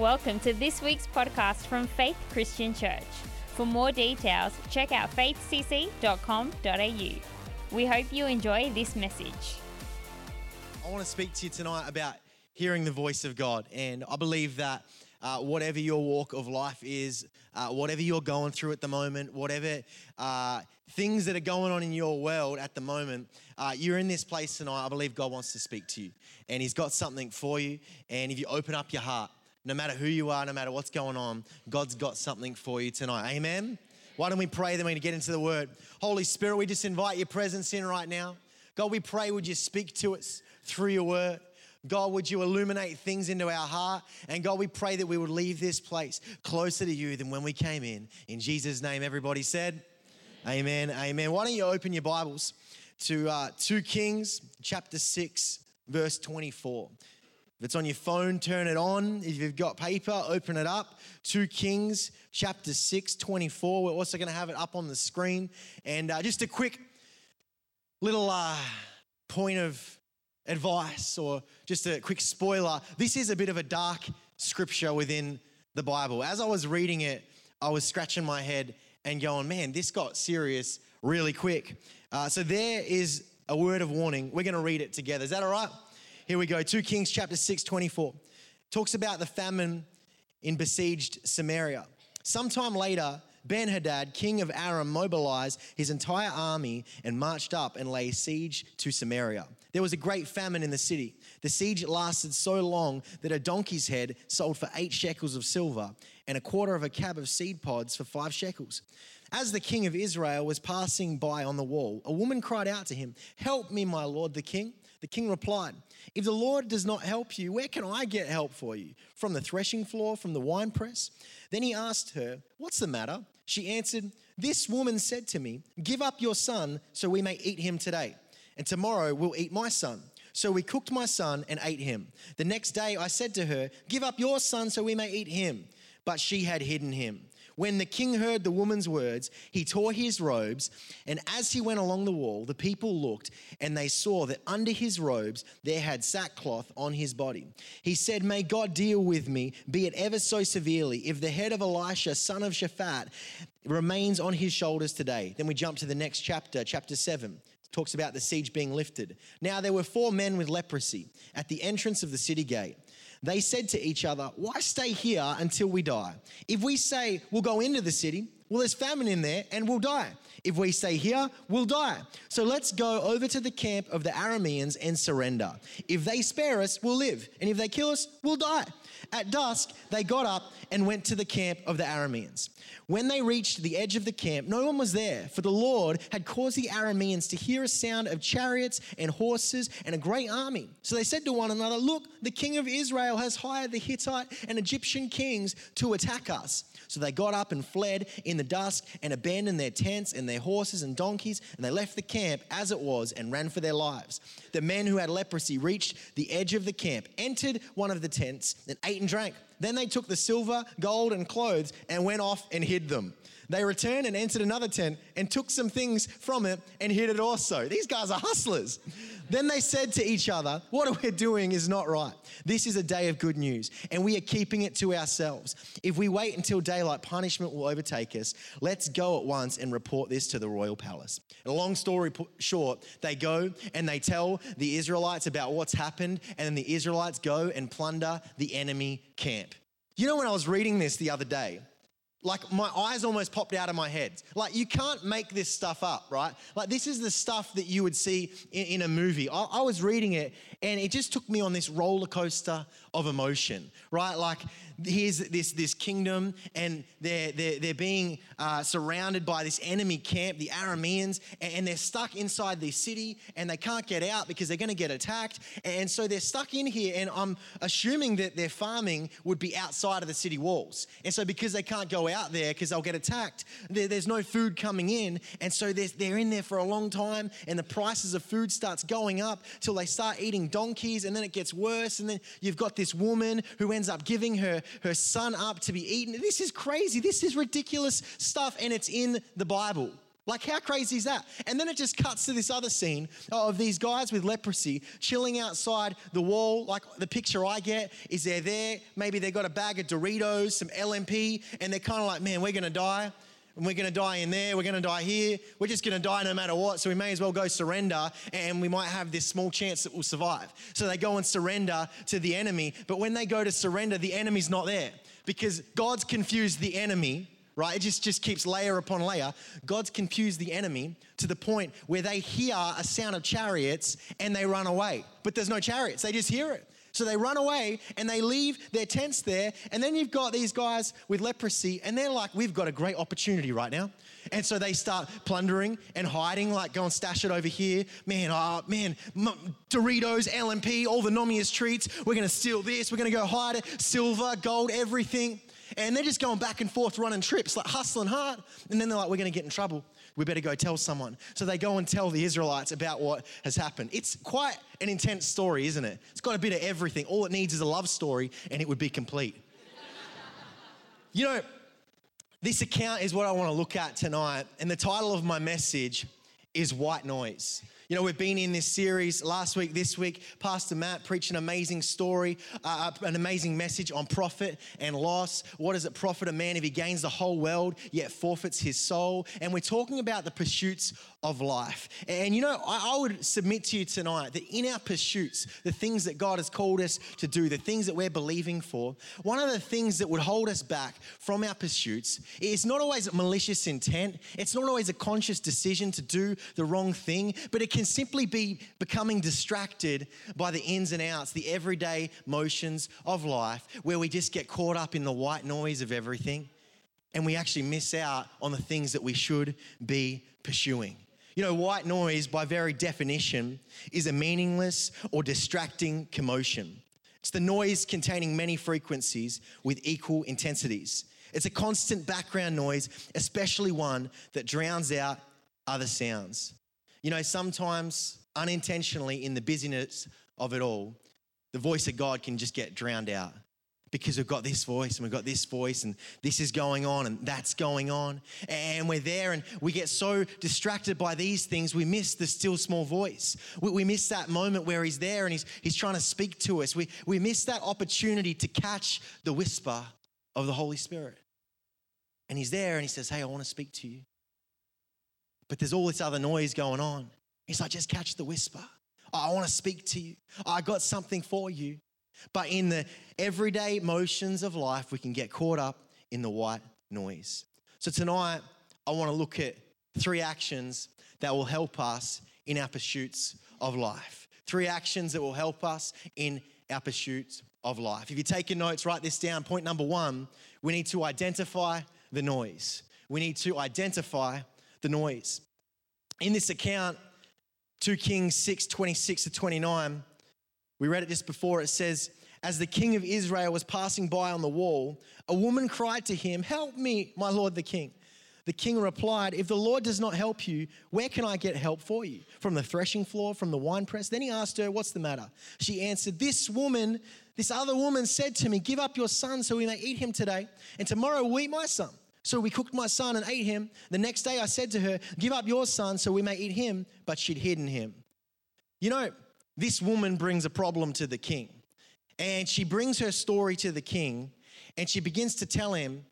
Welcome to this week's podcast from Faith Christian Church. For more details, check out faithcc.com.au. We hope you enjoy this message. I want to speak to you tonight about hearing the voice of God. And I believe that uh, whatever your walk of life is, uh, whatever you're going through at the moment, whatever uh, things that are going on in your world at the moment, uh, you're in this place tonight. I believe God wants to speak to you. And He's got something for you. And if you open up your heart, no matter who you are, no matter what's going on, God's got something for you tonight. Amen. Why don't we pray? Then to get into the word. Holy Spirit, we just invite your presence in right now. God, we pray, would you speak to us through your word? God, would you illuminate things into our heart? And God, we pray that we would leave this place closer to you than when we came in. In Jesus' name, everybody said, Amen. Amen. Why don't you open your Bibles to uh, 2 Kings chapter 6, verse 24. If it's on your phone, turn it on. If you've got paper, open it up. 2 Kings chapter 6, 24. We're also going to have it up on the screen. And uh, just a quick little uh, point of advice or just a quick spoiler this is a bit of a dark scripture within the Bible. As I was reading it, I was scratching my head and going, man, this got serious really quick. Uh, so there is a word of warning. We're going to read it together. Is that all right? Here we go. 2 Kings chapter 6, 24. Talks about the famine in besieged Samaria. Sometime later, Ben Hadad, king of Aram, mobilized his entire army and marched up and lay siege to Samaria. There was a great famine in the city. The siege lasted so long that a donkey's head sold for eight shekels of silver and a quarter of a cab of seed pods for five shekels. As the king of Israel was passing by on the wall, a woman cried out to him, Help me, my lord the king. The king replied, If the Lord does not help you, where can I get help for you? From the threshing floor, from the winepress? Then he asked her, What's the matter? She answered, This woman said to me, Give up your son so we may eat him today, and tomorrow we'll eat my son. So we cooked my son and ate him. The next day I said to her, Give up your son so we may eat him. But she had hidden him. When the king heard the woman's words, he tore his robes, and as he went along the wall, the people looked, and they saw that under his robes there had sackcloth on his body. He said, May God deal with me, be it ever so severely, if the head of Elisha, son of Shaphat, remains on his shoulders today. Then we jump to the next chapter, chapter 7 talks about the siege being lifted. Now there were four men with leprosy at the entrance of the city gate. They said to each other, Why stay here until we die? If we say we'll go into the city, well, there's famine in there and we'll die. If we stay here, we'll die. So let's go over to the camp of the Arameans and surrender. If they spare us, we'll live. And if they kill us, we'll die. At dusk, they got up and went to the camp of the Arameans. When they reached the edge of the camp, no one was there, for the Lord had caused the Arameans to hear a sound of chariots and horses and a great army. So they said to one another, Look, the king of Israel has hired the Hittite and Egyptian kings to attack us. So they got up and fled in the dusk and abandoned their tents and their horses and donkeys, and they left the camp as it was and ran for their lives. The men who had leprosy reached the edge of the camp, entered one of the tents, and ate and drank. Then they took the silver, gold, and clothes and went off and hid them. They returned and entered another tent and took some things from it and hid it also. These guys are hustlers. Then they said to each other, What we're doing is not right. This is a day of good news, and we are keeping it to ourselves. If we wait until daylight, punishment will overtake us. Let's go at once and report this to the royal palace. And a long story short, they go and they tell the Israelites about what's happened, and then the Israelites go and plunder the enemy camp. You know, when I was reading this the other day, like my eyes almost popped out of my head. Like you can't make this stuff up, right? Like this is the stuff that you would see in, in, a movie. I, I was reading it and it just took me on this roller coaster of emotion, right? Like here's this, this kingdom and they're, they're, they're being uh, surrounded by this enemy camp, the Arameans, and they're stuck inside this city and they can't get out because they're going to get attacked. And so they're stuck in here and I'm assuming that their farming would be outside of the city walls. And so because they can't go out there because they'll get attacked, there, there's no food coming in. And so they're, they're in there for a long time and the prices of food starts going up till they start eating donkeys and then it gets worse. And then you've got this woman who ends up giving her her son up to be eaten. This is crazy. This is ridiculous stuff, and it's in the Bible. Like, how crazy is that? And then it just cuts to this other scene oh, of these guys with leprosy chilling outside the wall. Like, the picture I get is they're there, maybe they've got a bag of Doritos, some LMP, and they're kind of like, man, we're gonna die. And we're gonna die in there, we're gonna die here, we're just gonna die no matter what, so we may as well go surrender and we might have this small chance that we'll survive. So they go and surrender to the enemy, but when they go to surrender, the enemy's not there because God's confused the enemy right? It just, just keeps layer upon layer. God's confused the enemy to the point where they hear a sound of chariots and they run away. But there's no chariots, they just hear it. So they run away and they leave their tents there. And then you've got these guys with leprosy, and they're like, We've got a great opportunity right now. And so they start plundering and hiding, like go and stash it over here. Man, oh man, Doritos, LMP, all the nomiest treats. We're gonna steal this, we're gonna go hide it, silver, gold, everything. And they're just going back and forth running trips, like hustling hard. And then they're like, we're going to get in trouble. We better go tell someone. So they go and tell the Israelites about what has happened. It's quite an intense story, isn't it? It's got a bit of everything. All it needs is a love story and it would be complete. you know, this account is what I want to look at tonight. And the title of my message is White Noise. You know, we've been in this series last week, this week. Pastor Matt preached an amazing story, uh, uh, an amazing message on profit and loss. What does it profit a man if he gains the whole world yet forfeits his soul? And we're talking about the pursuits of life. And you know, I, I would submit to you tonight that in our pursuits, the things that God has called us to do, the things that we're believing for, one of the things that would hold us back from our pursuits is not always a malicious intent, it's not always a conscious decision to do the wrong thing, but it can can simply be becoming distracted by the ins and outs, the everyday motions of life, where we just get caught up in the white noise of everything and we actually miss out on the things that we should be pursuing. You know, white noise, by very definition, is a meaningless or distracting commotion. It's the noise containing many frequencies with equal intensities. It's a constant background noise, especially one that drowns out other sounds. You know, sometimes unintentionally in the busyness of it all, the voice of God can just get drowned out because we've got this voice and we've got this voice and this is going on and that's going on. And we're there and we get so distracted by these things, we miss the still small voice. We, we miss that moment where he's there and he's, he's trying to speak to us. We, we miss that opportunity to catch the whisper of the Holy Spirit. And he's there and he says, Hey, I want to speak to you but there's all this other noise going on. He's like, just catch the whisper. I want to speak to you. I got something for you. But in the everyday motions of life, we can get caught up in the white noise. So tonight, I want to look at three actions that will help us in our pursuits of life. Three actions that will help us in our pursuits of life. If you're taking notes, write this down. Point number one we need to identify the noise. We need to identify the noise. In this account, 2 Kings 6 26 to 29, we read it just before. It says, As the king of Israel was passing by on the wall, a woman cried to him, Help me, my lord the king. The king replied, If the Lord does not help you, where can I get help for you? From the threshing floor, from the winepress? Then he asked her, What's the matter? She answered, This woman, this other woman said to me, Give up your son so we may eat him today, and tomorrow we eat my son. So we cooked my son and ate him. The next day I said to her, Give up your son so we may eat him, but she'd hidden him. You know, this woman brings a problem to the king. And she brings her story to the king and she begins to tell him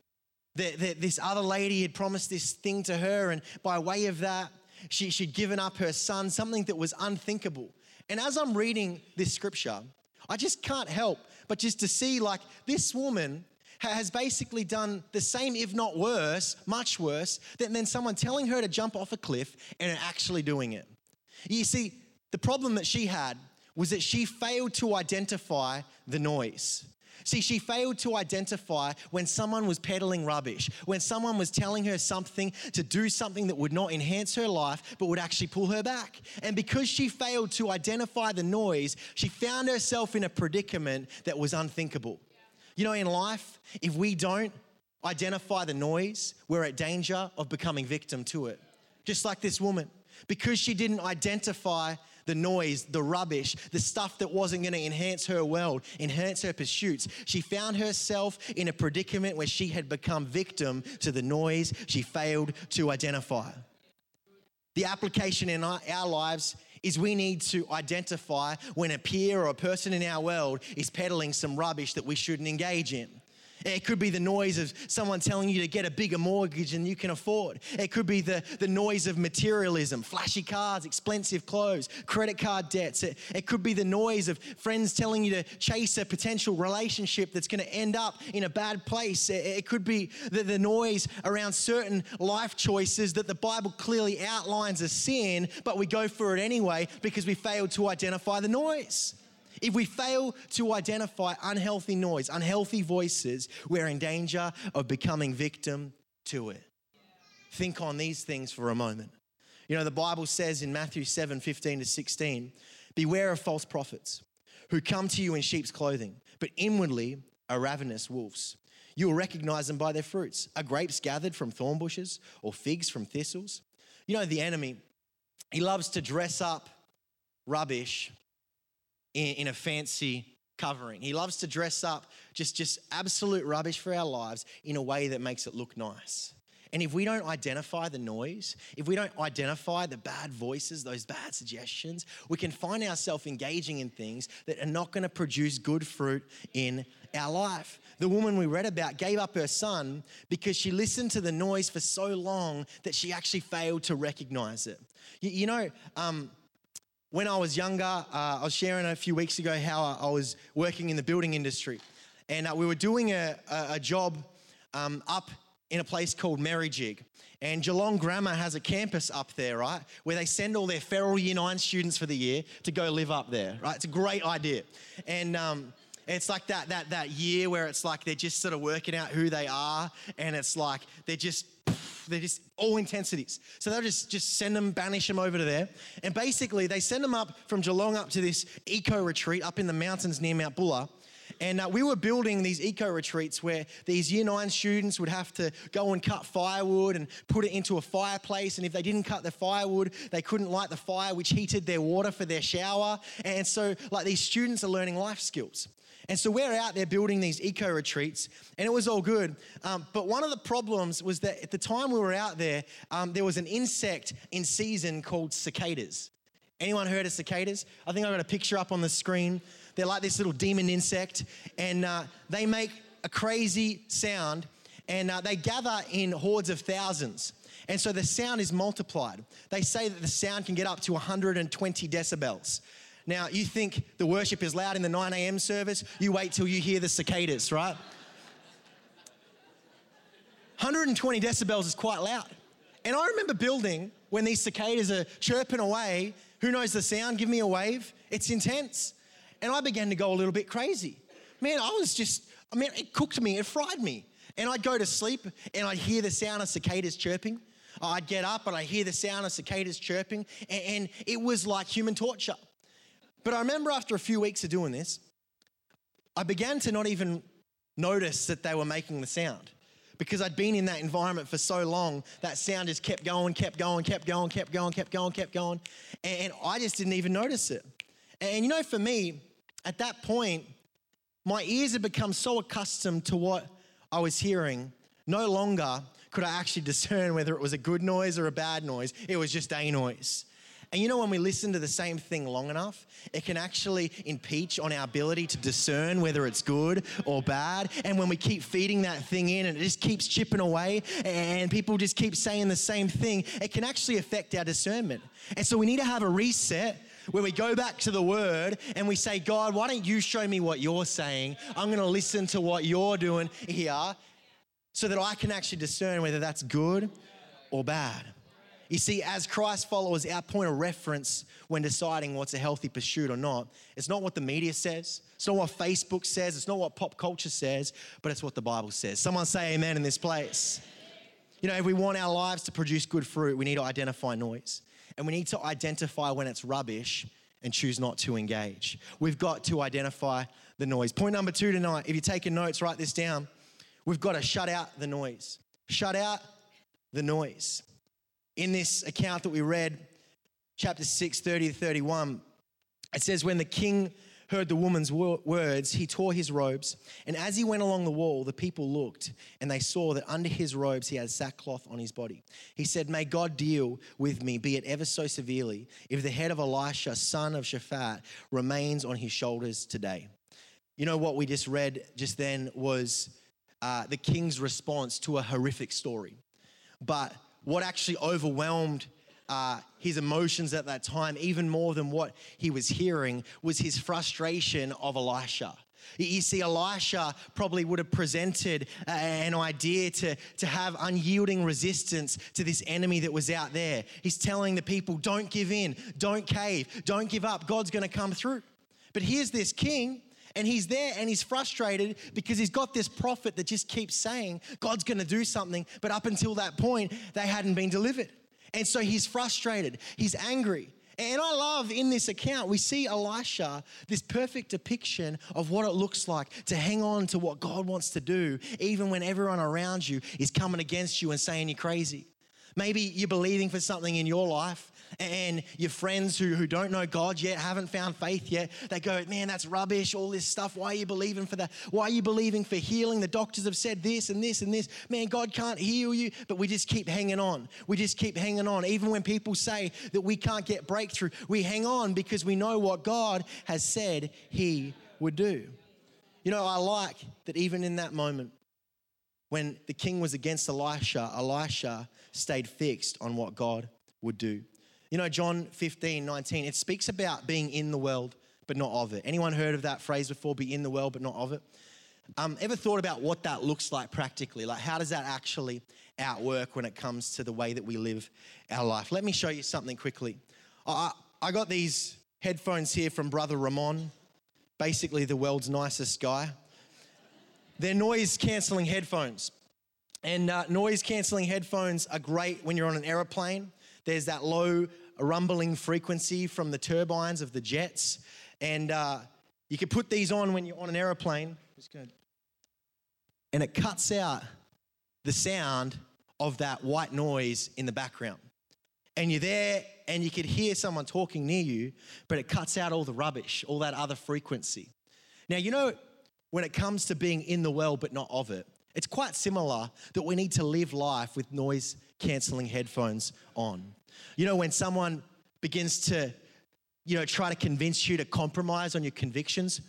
that, that this other lady had promised this thing to her, and by way of that, she, she'd given up her son, something that was unthinkable. And as I'm reading this scripture, I just can't help but just to see like this woman has basically done the same, if not worse, much worse, than, than someone telling her to jump off a cliff and actually doing it. You see, the problem that she had was that she failed to identify the noise. See, she failed to identify when someone was peddling rubbish, when someone was telling her something to do something that would not enhance her life, but would actually pull her back. And because she failed to identify the noise, she found herself in a predicament that was unthinkable. You know, in life, if we don't identify the noise, we're at danger of becoming victim to it. Just like this woman. Because she didn't identify the noise, the rubbish, the stuff that wasn't going to enhance her world, enhance her pursuits. She found herself in a predicament where she had become victim to the noise she failed to identify. The application in our, lives is we need to identify when a peer or a person in our world is peddling some rubbish that we shouldn't engage in. It could be the noise of someone telling you to get a bigger mortgage than you can afford. It could be the, the noise of materialism, flashy cars, expensive clothes, credit card debts. It, it could be the noise of friends telling you to chase a potential relationship that's going to end up in a bad place. It, it could be the, the noise around certain life choices that the Bible clearly outlines as sin, but we go for it anyway because we failed to identify the noise. If we fail to identify unhealthy noise, unhealthy voices, we're in danger of becoming victim to it. Think on these things for a moment. You know, the Bible says in Matthew 7 15 to 16, beware of false prophets who come to you in sheep's clothing, but inwardly are ravenous wolves. You will recognize them by their fruits. Are grapes gathered from thorn bushes or figs from thistles? You know, the enemy, he loves to dress up rubbish in, in a fancy covering. He loves to dress up just, just absolute rubbish for our lives in a way that makes it look nice. And if we don't identify the noise, if we don't identify the bad voices, those bad suggestions, we can find ourselves engaging in things that are not going to produce good fruit in our life. The woman we read about gave up her son because she listened to the noise for so long that she actually failed to recognize it. You, you know, um, when I was younger, uh, I was sharing a few weeks ago how I was working in the building industry. And uh, we were doing a, a job um, up in a place called Merrijig. And Geelong Grammar has a campus up there, right? Where they send all their feral year nine students for the year to go live up there, right? It's a great idea. And um, it's like that, that, that year where it's like they're just sort of working out who they are. And it's like they're just they're just all intensities. So they'll just, just send them, banish them over to there. And basically, they send them up from Geelong up to this eco retreat up in the mountains near Mount Buller. And uh, we were building these eco retreats where these year nine students would have to go and cut firewood and put it into a fireplace. And if they didn't cut the firewood, they couldn't light the fire, which heated their water for their shower. And so, like, these students are learning life skills. And so we're out there building these eco retreats, and it was all good. Um, but one of the problems was that at the time we were out there, um, there was an insect in season called cicadas. Anyone heard of cicadas? I think I got a picture up on the screen. They're like this little demon insect, and uh, they make a crazy sound, and uh, they gather in hordes of thousands. And so the sound is multiplied. They say that the sound can get up to 120 decibels. Now, you think the worship is loud in the 9 a.m. service, you wait till you hear the cicadas, right? 120 decibels is quite loud. And I remember building when these cicadas are chirping away. Who knows the sound? Give me a wave. It's intense. And I began to go a little bit crazy. Man, I was just, I mean, it cooked me, it fried me. And I'd go to sleep and I'd hear the sound of cicadas chirping. I'd get up and I'd hear the sound of cicadas chirping. And it was like human torture. But I remember after a few weeks of doing this, I began to not even notice that they were making the sound because I'd been in that environment for so long, that sound just kept going, kept going, kept going, kept going, kept going, kept going. And I just didn't even notice it. And you know, for me, at that point, my ears had become so accustomed to what I was hearing, no longer could I actually discern whether it was a good noise or a bad noise. It was just a noise. And you know, when we listen to the same thing long enough, it can actually impeach on our ability to discern whether it's good or bad. And when we keep feeding that thing in and it just keeps chipping away and people just keep saying the same thing, it can actually affect our discernment. And so we need to have a reset where we go back to the word and we say, God, why don't you show me what you're saying? I'm going to listen to what you're doing here so that I can actually discern whether that's good or bad. You see, as Christ followers, our point of reference when deciding what's a healthy pursuit or not, it's not what the media says, it's not what Facebook says, it's not what pop culture says, but it's what the Bible says. Someone say amen in this place. You know, if we want our lives to produce good fruit, we need to identify noise. And we need to identify when it's rubbish and choose not to engage. We've got to identify the noise. Point number two tonight, if you're taking notes, write this down. We've got to shut out the noise. Shut out the noise in this account that we read, chapter 6, 30 to 31, it says, When the king heard the woman's wo- words, he tore his robes. And as he went along the wall, the people looked and they saw that under his robes he had sackcloth on his body. He said, May God deal with me, be it ever so severely, if the head of Elisha, son of Shaphat, remains on his shoulders today. You know what we just read just then was uh, the king's response to a horrific story. But what actually overwhelmed uh, his emotions at that time, even more than what he was hearing, was his frustration of Elisha. You see, Elisha probably would have presented an idea to, to have unyielding resistance to this enemy that was out there. He's telling the people, don't give in, don't cave, don't give up. God's going to come through. But here's this king and he's there and he's frustrated because he's got this prophet that just keeps saying God's going to do something, but up until that point, they hadn't been delivered. And so he's frustrated, he's angry. And I love in this account, we see Elisha, this perfect depiction of what it looks like to hang on to what God wants to do, even when everyone around you is coming against you and saying you're crazy. Maybe you're believing for something in your life and your friends who, who don't know God yet, haven't found faith yet, they go, man, that's rubbish, all this stuff. Why are you believing for that? Why are you believing for healing? The doctors have said this and this and this. Man, God can't heal you, but we just keep hanging on. We just keep hanging on. Even when people say that we can't get breakthrough, we hang on because we know what God has said He would do. You know, I like that even in that moment, when the king was against Elisha, Elisha stayed fixed on what God would do. You know, John 15, 19, it speaks about being in the world, but not of it. Anyone heard of that phrase before, be in the world, but not of it? Um, ever thought about what that looks like practically? Like, how does that actually outwork when it comes to the way that we live our life? Let me show you something quickly. I, I got these headphones here from Brother Ramon, basically the world's nicest guy. They're noise cancelling headphones. And uh, noise cancelling headphones are great when you're on an aeroplane there's that low rumbling frequency from the turbines of the jets. And uh, you can put these on when you're on an aeroplane. And it cuts out the sound of that white noise in the background. And you're there and you could hear someone talking near you, but it cuts out all the rubbish, all that other frequency. Now, you know, when it comes to being in the world but not of it, it's quite similar that we need to live life with noise cancelling headphones on. You know, when someone begins to, you know, try to convince you to compromise on your convictions,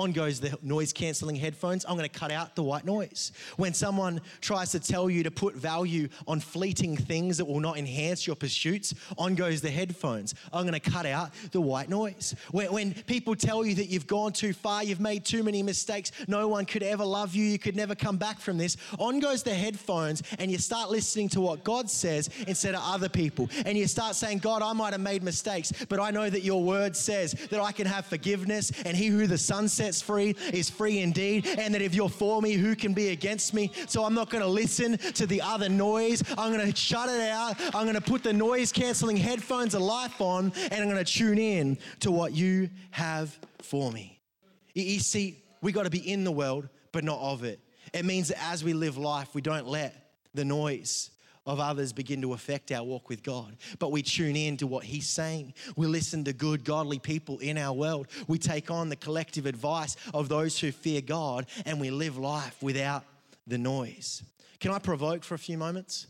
on goes the noise cancelling headphones. I'm going to cut out the white noise. When someone tries to tell you to put value on fleeting things that will not enhance your pursuits, on goes the headphones. I'm going to cut out the white noise. When, when people tell you that you've gone too far, you've made too many mistakes, no one could ever love you, you could never come back from this, on goes the headphones, and you start listening to what God says instead of other people. And you start saying, God, I might have made mistakes, but I know that your word says that I can have forgiveness, and he who the Son sets sets free is free indeed. And that if you're for me, who can be against me? So I'm not going to listen to the other noise. I'm going to shut it out. I'm going to put the noise canceling headphones of life on and I'm going to tune in to what you have for me. You see, we got to be in the world, but not of it. It means that as we live life, we don't let the noise of others begin to affect our walk with God. But we tune in to what He's saying. We listen to good, godly people in our world. We take on the collective advice of those who fear God and we live life without the noise. Can I provoke for a few moments?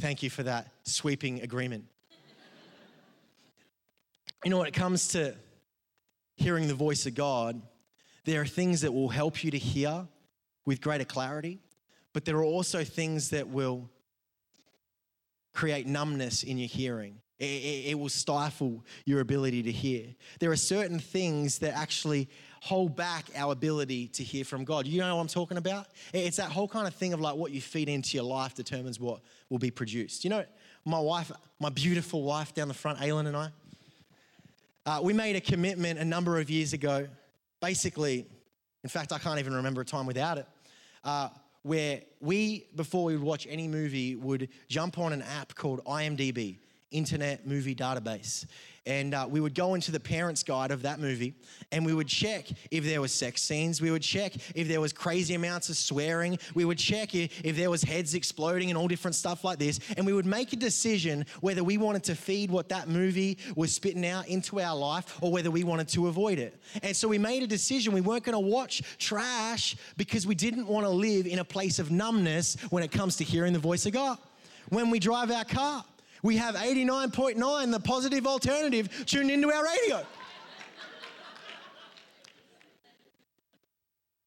Thank you for that sweeping agreement. You know, when it comes to hearing the voice of God, there are things that will help you to hear with greater clarity but there are also things that will create numbness in your hearing. It, it, it, will stifle your ability to hear. There are certain things that actually hold back our ability to hear from God. You know what I'm talking about? It's that whole kind of thing of like what you feed into your life determines what will be produced. You know, my wife, my beautiful wife down the front, Aylin and I, uh, we made a commitment a number of years ago. Basically, in fact, I can't even remember a time without it. Uh, where we, before we would watch any movie, would jump on an app called IMDb. Internet movie database. And uh, we would go into the parents' guide of that movie and we would check if there was sex scenes. We would check if there was crazy amounts of swearing. We would check if, if there was heads exploding and all different stuff like this. And we would make a decision whether we wanted to feed what that movie was spitting out into our life or whether we wanted to avoid it. And so we made a decision. We weren't going to watch trash because we didn't want to live in a place of numbness when it comes to hearing the voice of God. When we drive our car, we have 89.9, the positive alternative, tuned into our radio.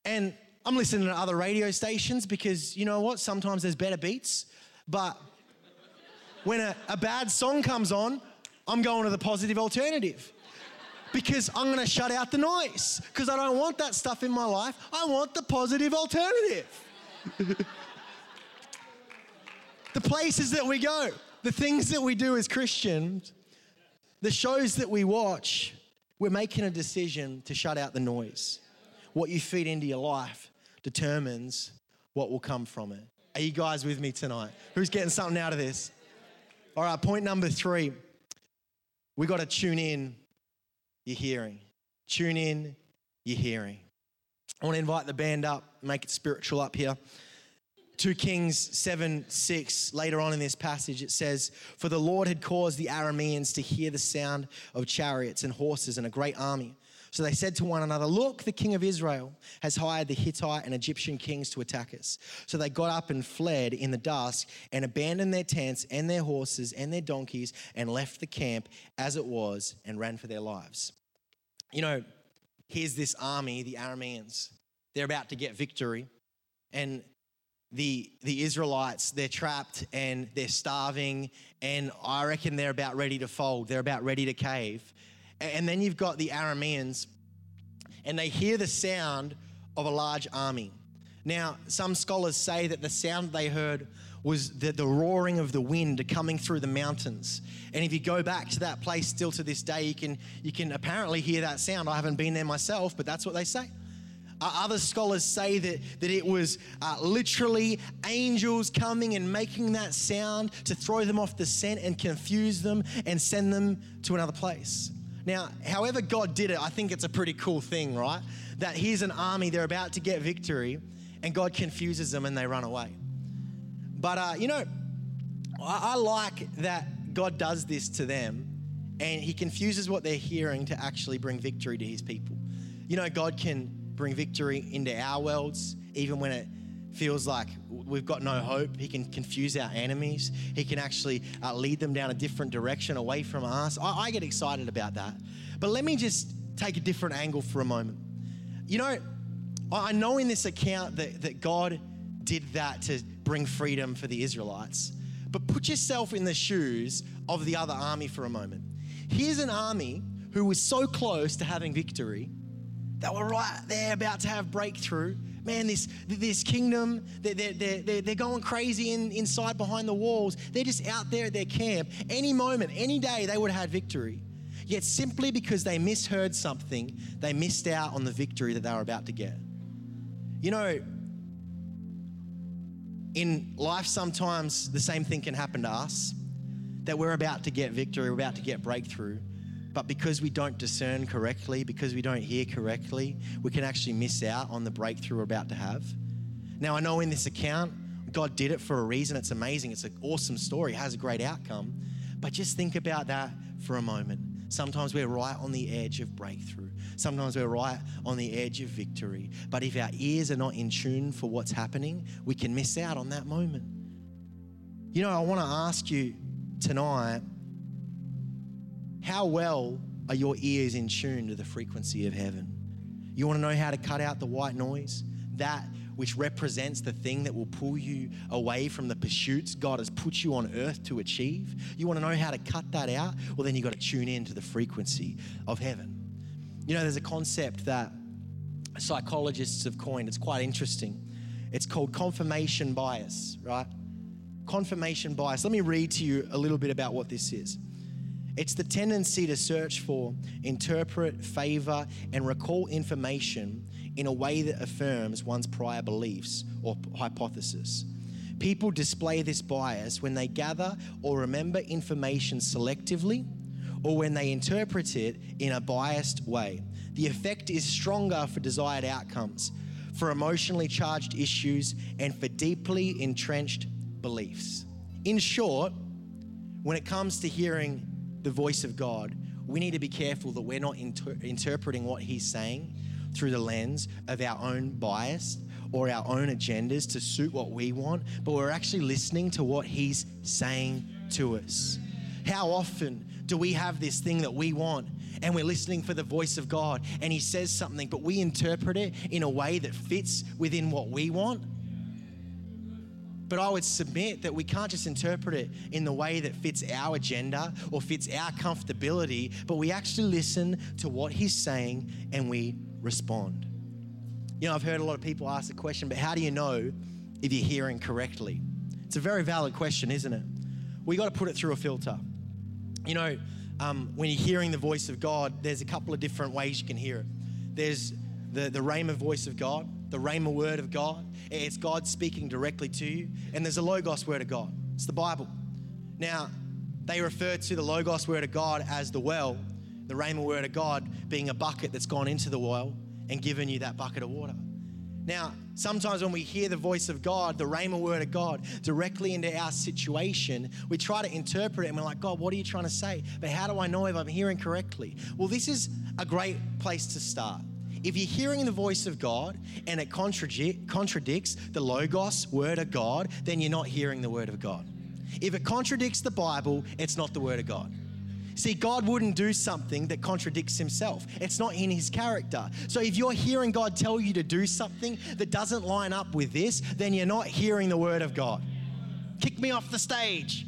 and I'm listening to other radio stations because you know what? Sometimes there's better beats. But when a, a bad song comes on, I'm going to the positive alternative because I'm going to shut out the noise because I don't want that stuff in my life. I want the positive alternative. the places that we go the things that we do as Christians, the shows that we watch, we're making a decision to shut out the noise. What you feed into your life determines what will come from it. Are you guys with me tonight? Who's getting something out of this? All right, point number three. We got to tune in your hearing. Tune in your hearing. I want to invite the band up, make it spiritual up here. 2 Kings 7 6, later on in this passage, it says, For the Lord had caused the Arameans to hear the sound of chariots and horses and a great army. So they said to one another, Look, the king of Israel has hired the Hittite and Egyptian kings to attack us. So they got up and fled in the dusk and abandoned their tents and their horses and their donkeys and left the camp as it was and ran for their lives. You know, here's this army, the Arameans. They're about to get victory. And the, the Israelites, they're trapped and they're starving, and I reckon they're about ready to fold. They're about ready to cave. And then you've got the Arameans, and they hear the sound of a large army. Now, some scholars say that the sound they heard was the, the roaring of the wind coming through the mountains. And if you go back to that place still to this day, you can, you can apparently hear that sound. I haven't been there myself, but that's what they say. Uh, other scholars say that, that it was uh, literally angels coming and making that sound to throw them off the scent and confuse them and send them to another place. Now, however God did it, I think it's a pretty cool thing, right? That here's an army, they're about to get victory, and God confuses them and they run away. But, uh, you know, I, I like that God does this to them and he confuses what they're hearing to actually bring victory to his people. You know, God can bring victory into our worlds, even when it feels like we've got no hope. He can confuse our enemies. He can actually uh, lead them down a different direction away from us. I, I get excited about that. But let me just take a different angle for a moment. You know, I know in this account that, that God did that to bring freedom for the Israelites. But put yourself in the shoes of the other army for a moment. Here's an army who was so close to having victory that were right there about to have breakthrough. Man, this, this kingdom, they're, they're, they're, they're going crazy in, inside behind the walls. They're just out there at their camp. Any moment, any day, they would have had victory. Yet simply because they misheard something, they missed out on the victory that they were about to get. You know, in life, sometimes the same thing can happen to us that we're about to get victory, we're about to get breakthrough. But because we don't discern correctly, because we don't hear correctly, we can actually miss out on the breakthrough we're about to have. Now, I know in this account, God did it for a reason. It's amazing. It's an awesome story. It has a great outcome. But just think about that for a moment. Sometimes we're right on the edge of breakthrough. Sometimes we're right on the edge of victory. But if our ears are not in tune for what's happening, we can miss out on that moment. You know, I want to ask you tonight how well are your ears in tune to the frequency of heaven? You want to know how to cut out the white noise? That which represents the thing that will pull you away from the pursuits God has put you on earth to achieve. You want to know how to cut that out? Well, then you've got to tune in to the frequency of heaven. You know, there's a concept that psychologists have coined, it's quite interesting. It's called confirmation bias, right? Confirmation bias. Let me read to you a little bit about what this is. It's the tendency to search for, interpret, favor, and recall information in a way that affirms one's prior beliefs or hypothesis. People display this bias when they gather or remember information selectively or when they interpret it in a biased way. The effect is stronger for desired outcomes, for emotionally charged issues, and for deeply entrenched beliefs. In short, when it comes to hearing the voice of God, we need to be careful that we're not inter- interpreting what He's saying through the lens of our own bias or our own agendas to suit what we want, but we're actually listening to what He's saying to us. How often do we have this thing that we want and we're listening for the voice of God and He says something, but we interpret it in a way that fits within what we want? But I would submit that we can't just interpret it in the way that fits our agenda or fits our comfortability, but we actually listen to what He's saying and we respond. You know, I've heard a lot of people ask the question, but how do you know if you're hearing correctly? It's a very valid question, isn't it? We got to put it through a filter. You know, um, when you're hearing the voice of God, there's a couple of different ways you can hear it. There's the, the Rhema voice of God, the Rhema word of God. It's God speaking directly to you. And there's a Logos word of God. It's the Bible. Now, they refer to the Logos word of God as the well, the Rhema word of God being a bucket that's gone into the well and given you that bucket of water. Now, sometimes when we hear the voice of God, the Rhema word of God, directly into our situation, we try to interpret it and we're like, God, what are you trying to say? But how do I know if I'm hearing correctly? Well, this is a great place to start. If you're hearing the voice of God and it contradicts the Logos word of God, then you're not hearing the word of God. If it contradicts the Bible, it's not the word of God. See, God wouldn't do something that contradicts himself. It's not in his character. So if you're hearing God tell you to do something that doesn't line up with this, then you're not hearing the word of God. Kick me off the stage.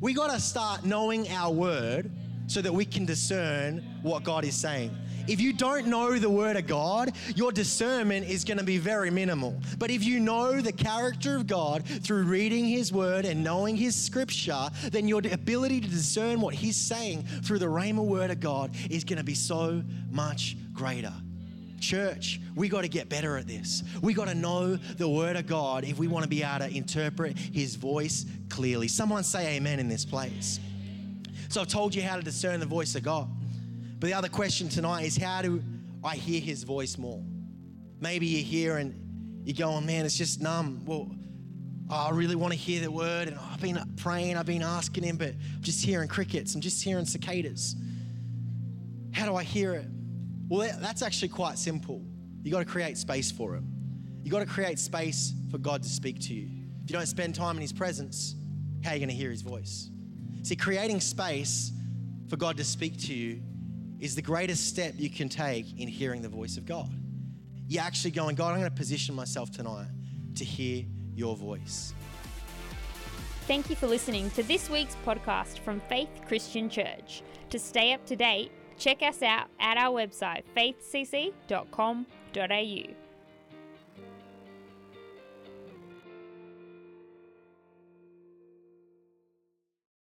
We got to start knowing our word so that we can discern what God is saying. If you don't know the Word of God, your discernment is going to be very minimal. But if you know the character of God through reading His Word and knowing His Scripture, then your ability to discern what He's saying through the Rhema Word of God is going to be so much greater. Church, we got to get better at this. We got to know the Word of God if we want to be able to interpret His voice clearly. Someone say amen in this place. So I've told you how to discern the voice of God. But the other question tonight is how do I hear his voice more? Maybe you're here and you're going, man, it's just numb. Well, oh, I really want to hear the word, and I've been praying, I've been asking him, but I'm just hearing crickets, I'm just hearing cicadas. How do I hear it? Well, that's actually quite simple. You got to create space for it. You got to create space for God to speak to you. If you don't spend time in His presence, how are you going to hear His voice? See, creating space for God to speak to you is the greatest step you can take in hearing the voice of God. You're actually going, God, I'm going to position myself tonight to hear your voice. Thank you for listening to this week's podcast from Faith Christian Church. To stay up to date, check us out at our website faithcc.com.au.